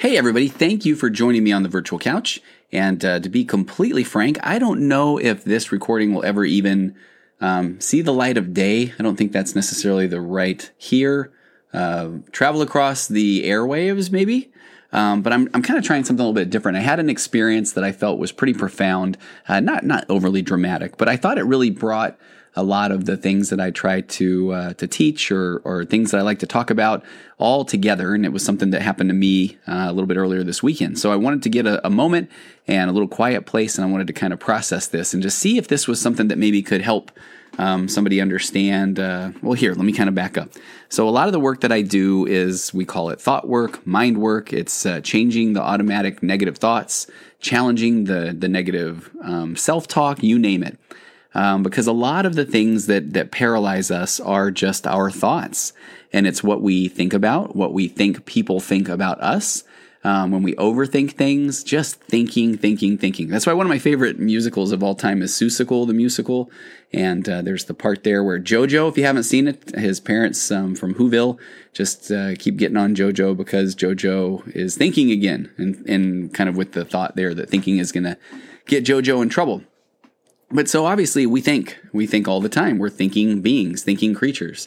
Hey, everybody, thank you for joining me on the virtual couch. And uh, to be completely frank, I don't know if this recording will ever even um, see the light of day. I don't think that's necessarily the right here. Uh, travel across the airwaves, maybe. Um, but I'm, I'm kind of trying something a little bit different. I had an experience that I felt was pretty profound, uh, not not overly dramatic, but I thought it really brought a lot of the things that I try to uh, to teach or or things that I like to talk about all together. And it was something that happened to me uh, a little bit earlier this weekend. So I wanted to get a, a, moment and a little quiet place, and I wanted to kind of process this and just see if this was something that maybe could help. Um, somebody understand. Uh, well, here, let me kind of back up. So, a lot of the work that I do is we call it thought work, mind work. It's uh, changing the automatic negative thoughts, challenging the the negative um, self talk, you name it um, because a lot of the things that that paralyze us are just our thoughts, and it's what we think about, what we think people think about us. Um, when we overthink things, just thinking, thinking, thinking. That's why one of my favorite musicals of all time is Seussical, the musical. And uh, there's the part there where JoJo, if you haven't seen it, his parents um, from Whoville just uh, keep getting on JoJo because JoJo is thinking again, and, and kind of with the thought there that thinking is going to get JoJo in trouble. But so obviously we think, we think all the time. We're thinking beings, thinking creatures.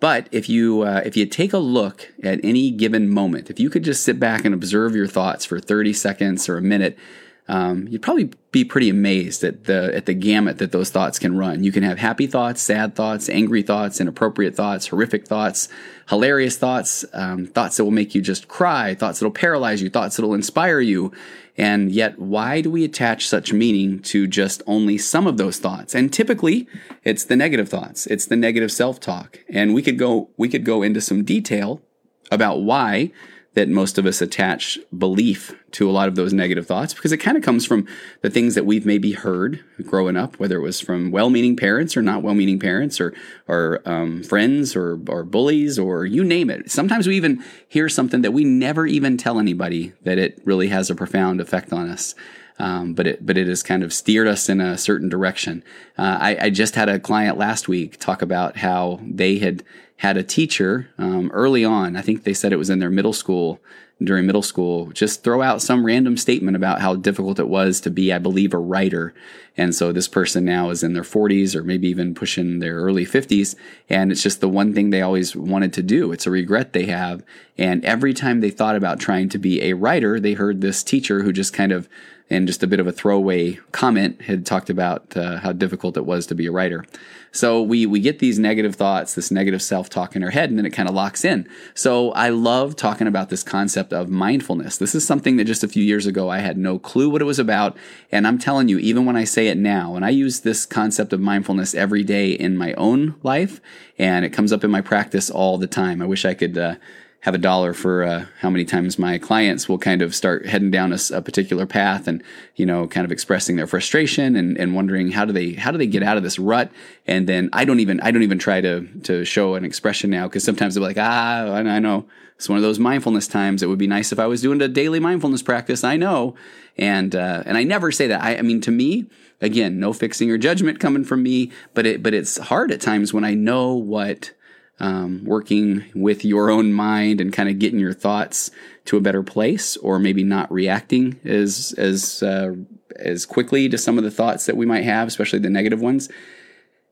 But if you uh, if you take a look at any given moment, if you could just sit back and observe your thoughts for 30 seconds or a minute, um, you'd probably be pretty amazed at the at the gamut that those thoughts can run. You can have happy thoughts, sad thoughts, angry thoughts, inappropriate thoughts, horrific thoughts, hilarious thoughts, um, thoughts that will make you just cry, thoughts that will paralyze you, thoughts that will inspire you. And yet, why do we attach such meaning to just only some of those thoughts? And typically, it's the negative thoughts. It's the negative self-talk. And we could go we could go into some detail about why that most of us attach belief to a lot of those negative thoughts because it kind of comes from the things that we've maybe heard growing up, whether it was from well-meaning parents or not well-meaning parents, or or um, friends or or bullies or you name it. Sometimes we even hear something that we never even tell anybody that it really has a profound effect on us. Um, but it but it has kind of steered us in a certain direction. Uh, I, I, just had a client last week talk about how they had had a teacher um, early on. I think they said it was in their middle school during middle school just throw out some random statement about how difficult it was to be, I believe, a writer. And so this person now is in their 40s or maybe even pushing their early 50s. And it's just the one thing they always wanted to do. It's a regret they have. And every time they thought about trying to be a writer, they heard this teacher who just kind of and just a bit of a throwaway comment had talked about uh, how difficult it was to be a writer. So we we get these negative thoughts, this negative self-talk in our head, and then it kind of locks in. So I love talking about this concept of mindfulness. This is something that just a few years ago I had no clue what it was about, and I'm telling you, even when I say it now, and I use this concept of mindfulness every day in my own life, and it comes up in my practice all the time. I wish I could. Uh, have a dollar for uh, how many times my clients will kind of start heading down a, a, particular path and you know kind of expressing their frustration and, and wondering how do they how do they get out of this rut? And then I don't even I don't even try to to show an expression now because sometimes they're like ah I know it's one of those mindfulness times. It would be nice if I was doing a daily mindfulness practice. I know. And uh, and I never say that. I, I mean to me again no fixing or judgment coming from me but it but it's hard at times when I know what um, working with your own mind and kind of getting your thoughts to a better place, or maybe not reacting as as uh, as quickly to some of the thoughts that we might have, especially the negative ones,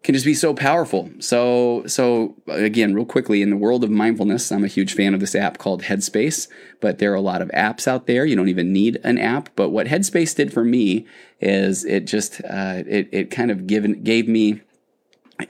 can just be so powerful. So so again, real quickly, in the world of mindfulness, I'm a huge fan of this app called Headspace. But there are a lot of apps out there. You don't even need an app. But what Headspace did for me is it just uh, it it kind of given gave me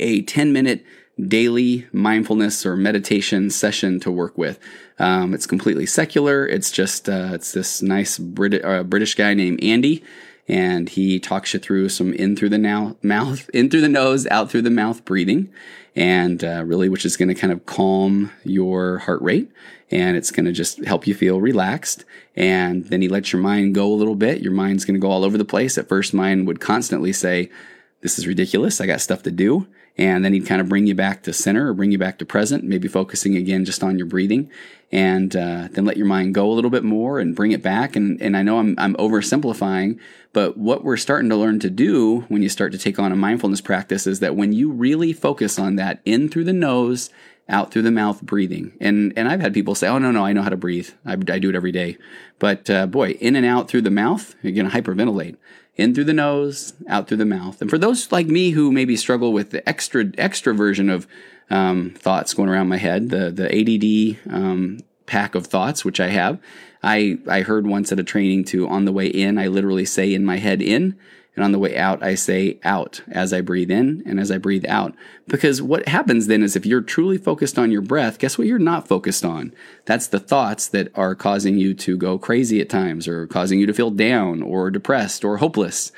a 10 minute daily mindfulness or meditation session to work with. Um, it's completely secular. It's just uh, it's this nice Brit- uh, British guy named Andy, and he talks you through some in through the now- mouth, in through the nose, out through the mouth breathing, and uh, really, which is going to kind of calm your heart rate, and it's going to just help you feel relaxed. And then he lets your mind go a little bit. Your mind's going to go all over the place. At first, mine would constantly say, "This is ridiculous. I got stuff to do." And then he'd kind of bring you back to center or bring you back to present, maybe focusing again just on your breathing, and uh, then let your mind go a little bit more and bring it back. And and I know I'm I'm oversimplifying, but what we're starting to learn to do when you start to take on a mindfulness practice is that when you really focus on that in through the nose, out through the mouth breathing. And and I've had people say, "Oh no, no, I know how to breathe. I, I do it every day." But uh, boy, in and out through the mouth, you're going to hyperventilate. In through the nose, out through the mouth. And for those like me who maybe struggle with the extra extra version of um, thoughts going around my head, the the ADD um, pack of thoughts, which I have, I I heard once at a training to on the way in, I literally say in my head in and on the way out, I say out as I breathe in and as I breathe out. Because what happens then is if you're truly focused on your breath, guess what you're not focused on? That's the thoughts that are causing you to go crazy at times or causing you to feel down or depressed or hopeless.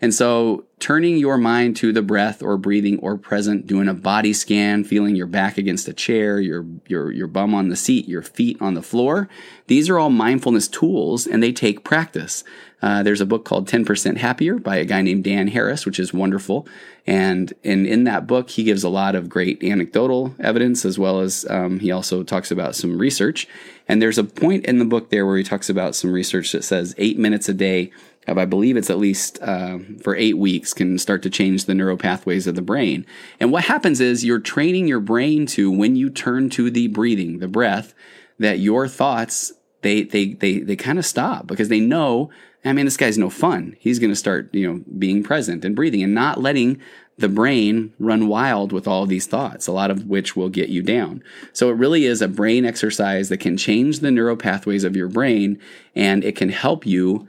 And so turning your mind to the breath or breathing or present, doing a body scan, feeling your back against a chair, your, your, your bum on the seat, your feet on the floor. These are all mindfulness tools and they take practice. Uh, there's a book called 10% Happier by a guy named Dan Harris, which is wonderful. And in, in that book, he gives a lot of great anecdotal evidence as well as um, he also talks about some research. And there's a point in the book there where he talks about some research that says eight minutes a day I believe it's at least uh, for eight weeks, can start to change the neural pathways of the brain. And what happens is you're training your brain to, when you turn to the breathing, the breath, that your thoughts, they, they, they, they kind of stop because they know, I mean, this guy's no fun. He's going to start, you know, being present and breathing and not letting the brain run wild with all of these thoughts, a lot of which will get you down. So it really is a brain exercise that can change the neural pathways of your brain and it can help you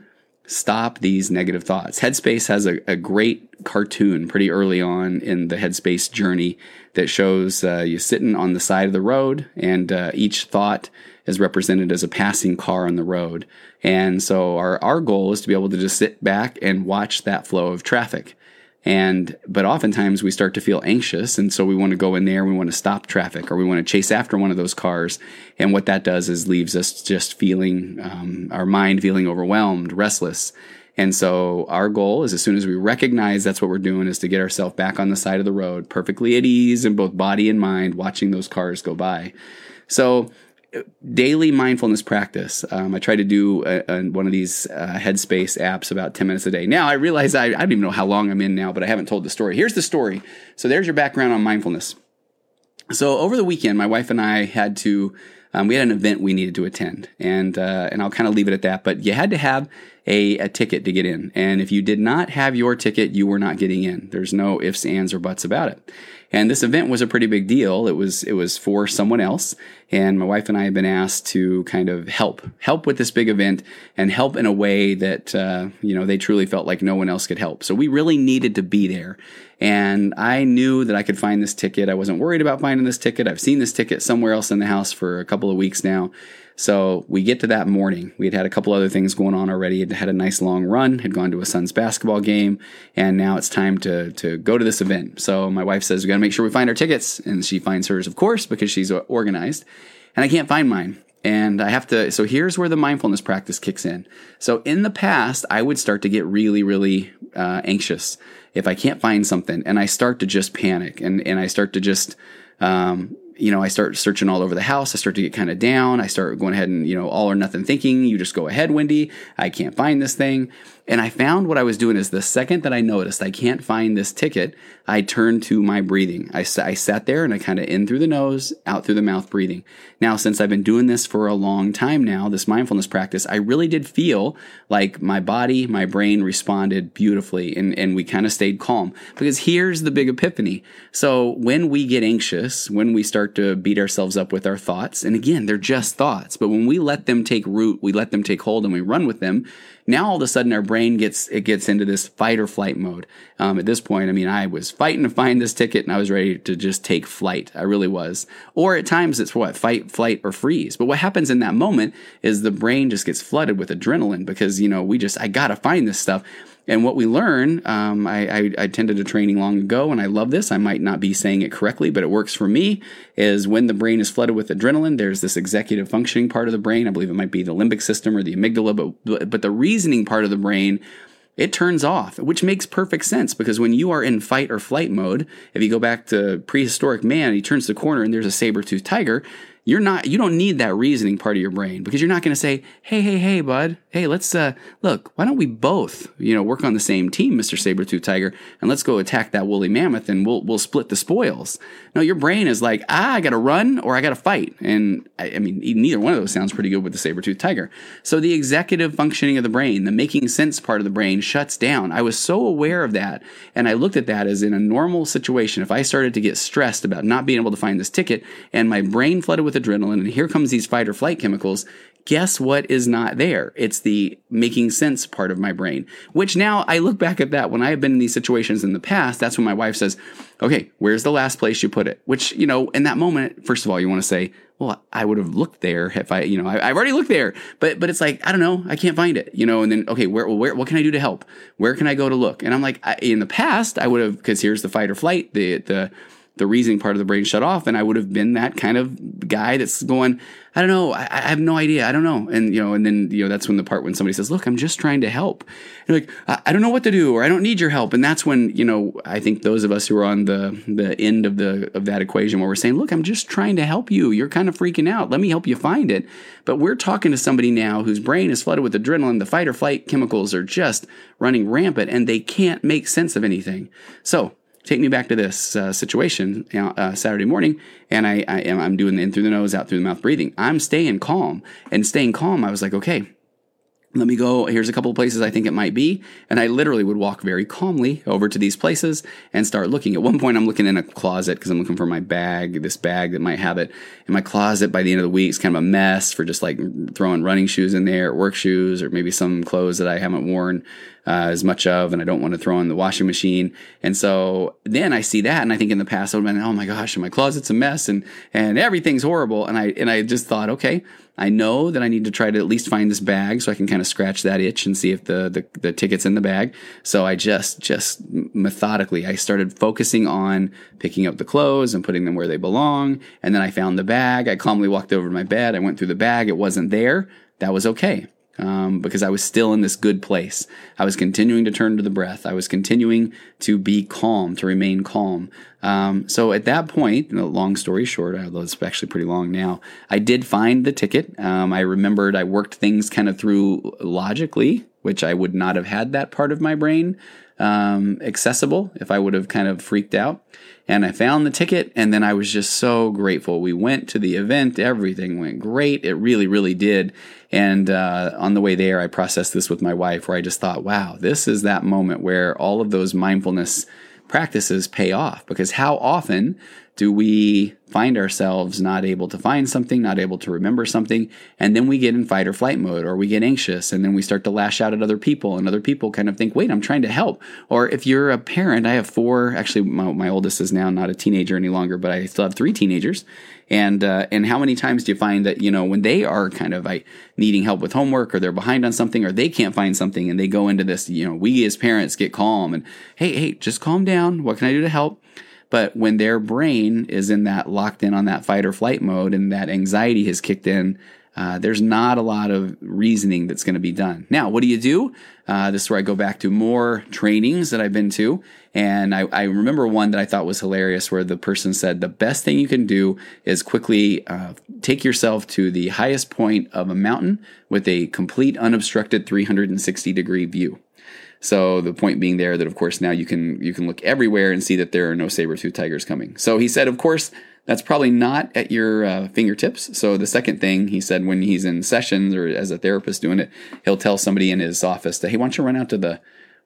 stop these negative thoughts. Headspace has a, a great cartoon pretty early on in the Headspace journey that shows uh, you sitting on the side of the road, and uh, each thought is represented as a passing car on the road. And so our, our goal is to be able to just sit back and watch that flow of traffic. And, but oftentimes we start to feel anxious. And so we want to go in there, we want to stop traffic or we want to chase after one of those cars. And what that does is leaves us just feeling, um, our mind feeling overwhelmed, restless. And so our goal is as soon as we recognize that's what we're doing is to get ourselves back on the side of the road, perfectly at ease in both body and mind, watching those cars go by. So daily mindfulness practice. Um, I try to do a, a, one of these uh, Headspace apps about 10 minutes a day. Now I realize I, I don't even know how long I'm in now, but I haven't told the story. Here's the story. So there's your background on mindfulness. So over the weekend, my wife and I had to, um, we had an event we needed to attend and, uh, and I'll kind of leave it at that, but you had to have a, a ticket to get in. And if you did not have your ticket, you were not getting in. There's no ifs, ands, or buts about it. And this event was a pretty big deal. It was it was for someone else, and my wife and I have been asked to kind of help help with this big event and help in a way that uh, you know they truly felt like no one else could help. So we really needed to be there. And I knew that I could find this ticket. I wasn't worried about finding this ticket. I've seen this ticket somewhere else in the house for a couple of weeks now. So we get to that morning. We had had a couple other things going on already. Had had a nice long run. Had gone to a son's basketball game, and now it's time to to go to this event. So my wife says we got to make sure we find our tickets, and she finds hers, of course, because she's organized. And I can't find mine. And I have to, so here's where the mindfulness practice kicks in. So in the past, I would start to get really, really uh, anxious if I can't find something and I start to just panic and, and I start to just, um, you know, I start searching all over the house. I start to get kind of down. I start going ahead and, you know, all or nothing thinking. You just go ahead, Wendy. I can't find this thing. And I found what I was doing is the second that I noticed I can't find this ticket, I turned to my breathing. I, I sat there and I kind of in through the nose, out through the mouth breathing. Now, since I've been doing this for a long time now, this mindfulness practice, I really did feel like my body, my brain responded beautifully and, and we kind of stayed calm. Because here's the big epiphany. So when we get anxious, when we start to beat ourselves up with our thoughts, and again, they're just thoughts, but when we let them take root, we let them take hold and we run with them, now all of a sudden our brain gets it gets into this fight or flight mode. Um, at this point, I mean, I was fighting to find this ticket, and I was ready to just take flight. I really was. Or at times it's what fight, flight, or freeze. But what happens in that moment is the brain just gets flooded with adrenaline because you know we just I gotta find this stuff. And what we learn, um, I, I, attended a training long ago, and I love this. I might not be saying it correctly, but it works for me. Is when the brain is flooded with adrenaline, there's this executive functioning part of the brain. I believe it might be the limbic system or the amygdala, but but the reasoning part of the brain it turns off, which makes perfect sense because when you are in fight or flight mode, if you go back to prehistoric man, he turns the corner and there's a saber toothed tiger, you're not you don't need that reasoning part of your brain because you're not going to say hey hey hey bud. Hey let's uh look why don't we both you know work on the same team mr saber-tooth tiger and let's go attack that woolly mammoth and we'll we'll split the spoils. No your brain is like ah i gotta run or i gotta fight. And i, I mean neither one of those sounds pretty good with the saber-tooth tiger. So the executive functioning of the brain the making sense part of the brain shuts down. I was so aware of that and i looked at that as in a normal situation. If i started to get stressed about not being able to find this ticket and my brain flooded with adrenaline and here comes these fight or flight chemicals. Guess what is not there? It's the making sense part of my brain, which now I look back at that when I have been in these situations in the past. That's when my wife says, okay, where's the last place you put it? Which, you know, in that moment, first of all, you want to say, well, I would have looked there if I, you know, I, have already looked there, but, but it's like, I don't know, I can't find it, you know, and then, okay, where, where, what can I do to help? Where can I go to look? And I'm like, I, in the past, I would have, cause here's the fight or flight, the, the, the reasoning part of the brain shut off and I would have been that kind of guy that's going, I don't know, I, I, have no idea, I don't know. And, you know, and then, you know, that's when the part when somebody says, look, I'm just trying to help. And like, I, I, don't know what to do or I don't need your help. And that's when, you know, I think those of us who are on the, the end of the, of that equation where we're saying, look, I'm just trying to help you. You're kind of freaking out. Let me help you find it. But we're talking to somebody now whose brain is flooded with adrenaline. The fight or flight chemicals are just running rampant and they can't make sense of anything. So take me back to this uh, situation uh, Saturday morning, and I, I am I'm doing the in through the nose, out through the mouth breathing. I'm staying calm, and staying calm. I was like, okay, let me go. Here's a couple of places I think it might be. And I literally would walk very calmly over to these places and start looking. At one point, I'm looking in a closet because I'm looking for my bag, this bag that might have it. In my closet by the end of the week, it's kind of a mess for just like throwing running shoes in there, work shoes, or maybe some clothes that I haven't worn uh, as much of and I don't want to throw in the washing machine. And so then I see that and I think in the past I would have been, oh my gosh, my closet's a mess and, and everything's horrible. And I, and I just thought, okay, I know that I need to try to at least find this bag so I can kind of scratch that itch and see if the, the, the ticket's in the bag. So I just, just methodically, I started focusing on picking up the clothes and putting them where they belong. And then I found the bag. I calmly walked over to my bed. I went through the bag. It wasn't there. That was okay um, because I was still in this good place. I was continuing to turn to the breath. I was continuing to be calm, to remain calm. Um, so at that point, long story short, although it's actually pretty long now, I did find the ticket. Um, I remembered I worked things kind of through logically, which I would not have had that part of my brain um, accessible if I would have kind of freaked out. And I found the ticket, and then I was just so grateful. We went to the event, everything went great. It really, really did. And uh, on the way there, I processed this with my wife, where I just thought, wow, this is that moment where all of those mindfulness practices pay off. Because how often do we find ourselves not able to find something, not able to remember something, and then we get in fight or flight mode, or we get anxious, and then we start to lash out at other people, and other people kind of think, wait, I'm trying to help. Or if you're a parent, I have four, actually, my, my oldest is now not a teenager any longer, but I still have three teenagers. And uh, and how many times do you find that you know when they are kind of like needing help with homework or they're behind on something or they can't find something and they go into this you know we as parents get calm and hey hey just calm down what can I do to help but when their brain is in that locked in on that fight or flight mode and that anxiety has kicked in, uh, there's not a lot of reasoning that's going to be done. Now, what do you do? Uh, this is where I go back to more trainings that I've been to. And I, I, remember one that I thought was hilarious where the person said, the best thing you can do is quickly uh, take yourself to the highest point of a mountain with a complete unobstructed 360 degree view. So the point being there that of course now you can you can look everywhere and see that there are no saber tooth tigers coming. So he said, of course, that's probably not at your uh, fingertips. So the second thing he said when he's in sessions or as a therapist doing it, he'll tell somebody in his office that hey, why don't you run out to the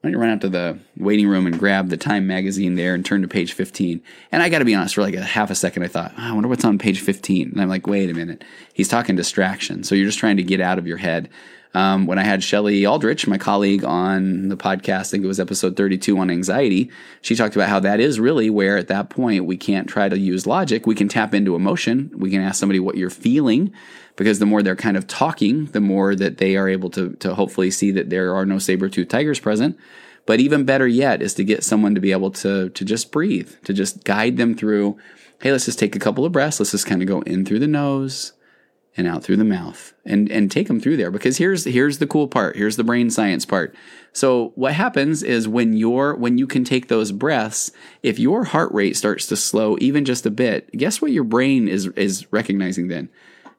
why don't you run out to the waiting room and grab the Time magazine there and turn to page 15? And I got to be honest, for like a half a second, I thought, oh, I wonder what's on page 15. And I'm like, wait a minute. He's talking distraction. So you're just trying to get out of your head. Um, when I had Shelly Aldrich, my colleague, on the podcast, I think it was episode 32 on anxiety, she talked about how that is really where at that point we can't try to use logic. We can tap into emotion. We can ask somebody what you're feeling because the more they're kind of talking, the more that they are able to, to hopefully see that there are no saber tooth tigers present. But even better yet is to get someone to be able to, to just breathe, to just guide them through. Hey, let's just take a couple of breaths. Let's just kind of go in through the nose and out through the mouth and and take them through there because here's here's the cool part. Here's the brain science part. So what happens is when you're when you can take those breaths if your heart rate starts to slow even just a bit guess what your brain is is recognizing then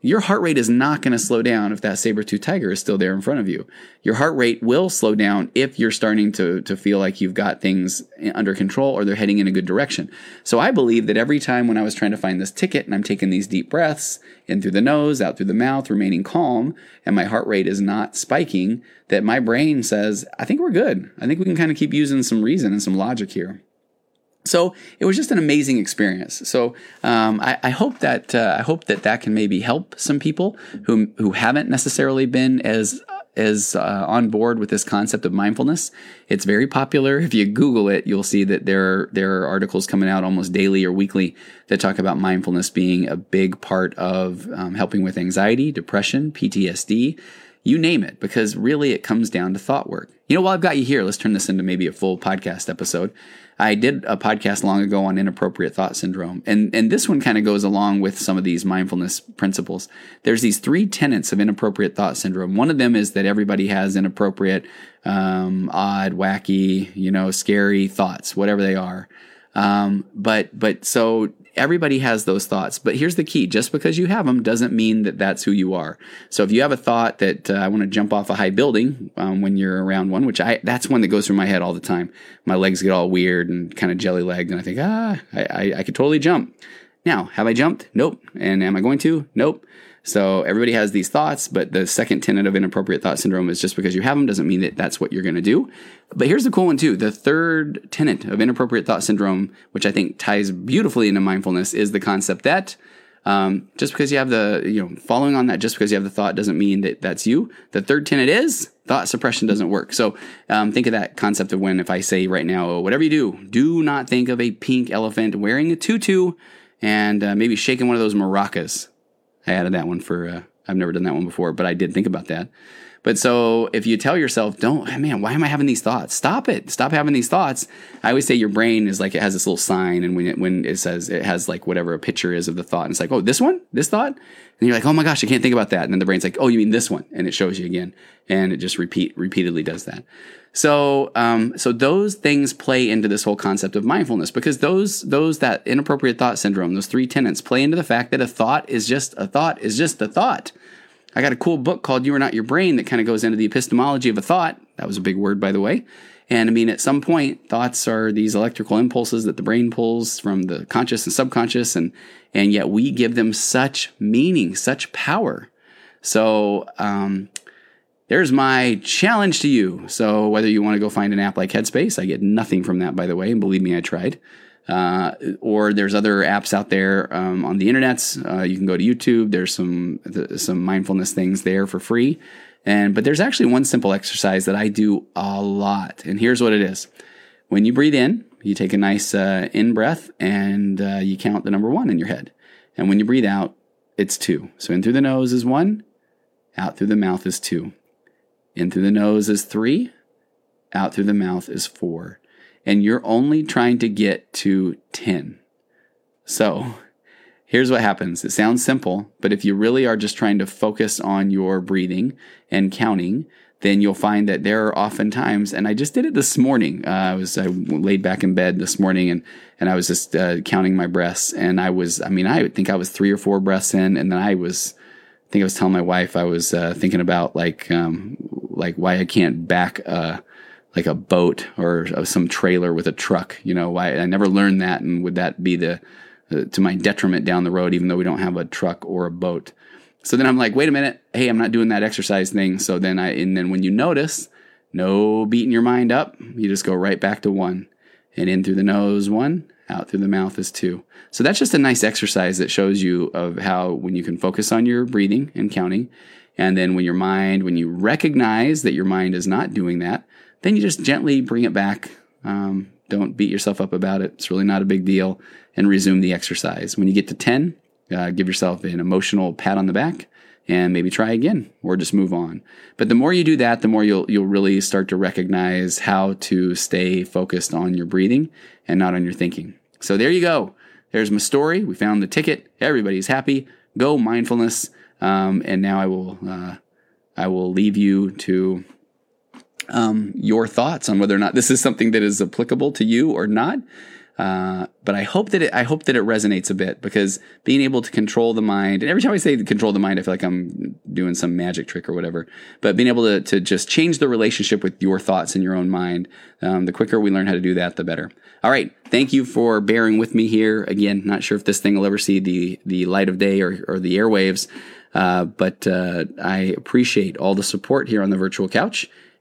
your heart rate is not going to slow down if that saber-tooth tiger is still there in front of you. Your heart rate will slow down if you're starting to, to feel like you've got things eh, under control or they're heading in a good direction. So I believe that every time when I was trying to find this ticket and I'm taking these deep breaths in through the nose, out through the mouth, remaining calm, and my heart rate is not spiking, that my brain says, I think we're good. I think we can kind of keep using some reason and some logic here. So it was just an amazing experience. So um, I, I, hope that uh, I hope that that can maybe help some people who who haven't necessarily been as as uh, on board with this concept of mindfulness. It's very popular. If you Google it, you'll see that there are, there are articles coming out almost daily or weekly that talk about mindfulness being a big part of um, helping with anxiety, depression, PTSD, you name it, because really it comes down to thought work. You know, while I've got you here, let's turn this into maybe a full podcast episode. I did a podcast long ago on inappropriate thought syndrome, and and this one kind of goes along with some of these mindfulness principles. There's these three tenets of inappropriate thought syndrome. One of them is that everybody has inappropriate, um, odd, wacky, you know, scary thoughts, whatever they are. Um, but but so everybody has those thoughts. But here's the key just because you have them doesn't mean that that's who you are. So if you have a thought that uh, I want to jump off a high building um, when you're around one, which I that's one that goes through my head all the time. My legs get all weird and kind of jelly legged, and I think, ah, I, I, I could totally jump. Now, have I jumped? Nope. And am I going to? Nope. So everybody has these thoughts, but the second tenet of inappropriate thought syndrome is just because you have them doesn't mean that that's what you're going to do. But here's the cool one too. The third tenet of inappropriate thought syndrome, which I think ties beautifully into mindfulness, is the concept that um, just because you have the, you know, following on that, just because you have the thought doesn't mean that that's you. The third tenet is thought suppression doesn't work. So um, think of that concept of when if I say right now, whatever you do, do not think of a pink elephant wearing a tutu and uh, maybe shaking one of those maracas. I added that one for, uh, I've never done that one before, but I did think about that. But so if you tell yourself, don't, man, why am I having these thoughts? Stop it. Stop having these thoughts. I always say your brain is like, it has this little sign. And when it, when it says it has like whatever a picture is of the thought, and it's like, oh, this one, this thought. And you're like, oh my gosh, I can't think about that. And then the brain's like, oh, you mean this one. And it shows you again. And it just repeat, repeatedly does that. So, um, so those things play into this whole concept of mindfulness because those, those, that inappropriate thought syndrome, those three tenets play into the fact that a thought is just a thought is just a thought. I got a cool book called You Are Not Your Brain that kind of goes into the epistemology of a thought. That was a big word, by the way. And I mean, at some point, thoughts are these electrical impulses that the brain pulls from the conscious and subconscious, and and yet we give them such meaning, such power. So um, there's my challenge to you. So whether you want to go find an app like Headspace, I get nothing from that, by the way, and believe me, I tried. Uh, or there's other apps out there um, on the internet. Uh, you can go to YouTube. There's some some mindfulness things there for free. And but there's actually one simple exercise that I do a lot, and here's what it is: when you breathe in, you take a nice uh, in breath, and uh, you count the number one in your head. And when you breathe out, it's two. So in through the nose is one, out through the mouth is two. In through the nose is three, out through the mouth is four. And you're only trying to get to 10. So here's what happens. It sounds simple, but if you really are just trying to focus on your breathing and counting, then you'll find that there are often times, and I just did it this morning. Uh, I was I laid back in bed this morning, and and I was just uh, counting my breaths, and I was, I mean, I think I was three or four breaths in, and then I was, I think I was telling my wife I was uh, thinking about like um, like why I can't back a like a boat or some trailer with a truck. You know, why I never learned that, and would that be the uh, to my detriment down the road, even though we don't have a truck or a boat? So then I'm like, wait a minute, hey, I'm not doing that exercise thing. So then I and then when you notice, no beating your mind up, you just go right back to one, and in through the nose one, out through the mouth is two. So that's just a nice exercise that shows you of how when you can focus on your breathing and counting and then when your mind, when you recognize that your mind is not doing that, then you just gently bring it back. Um, don't beat yourself up about it. It's really not a big deal. And resume the exercise. When you get to 10, uh, give yourself an emotional pat on the back and maybe try again or just move on. But the more you do that, the more you'll you'll really start to recognize how to stay focused on your breathing and not on your thinking. So there you go. There's my story. We found the ticket. Everybody's happy. Go mindfulness. Um, and now I will uh, I will leave you to um, your thoughts on whether or not this is something that is applicable to you or not. Uh, but I hope that it, I hope that it resonates a bit because being able to control the mind, and every time I say control the mind, I feel like I'm doing some magic trick or whatever. But being able to to just change the relationship with your thoughts in your own mind, um, the quicker we learn how to do that, the better. All right, thank you for bearing with me here. Again, not sure if this thing will ever see the the light of day or or the airwaves, uh, but uh, I appreciate all the support here on the virtual couch.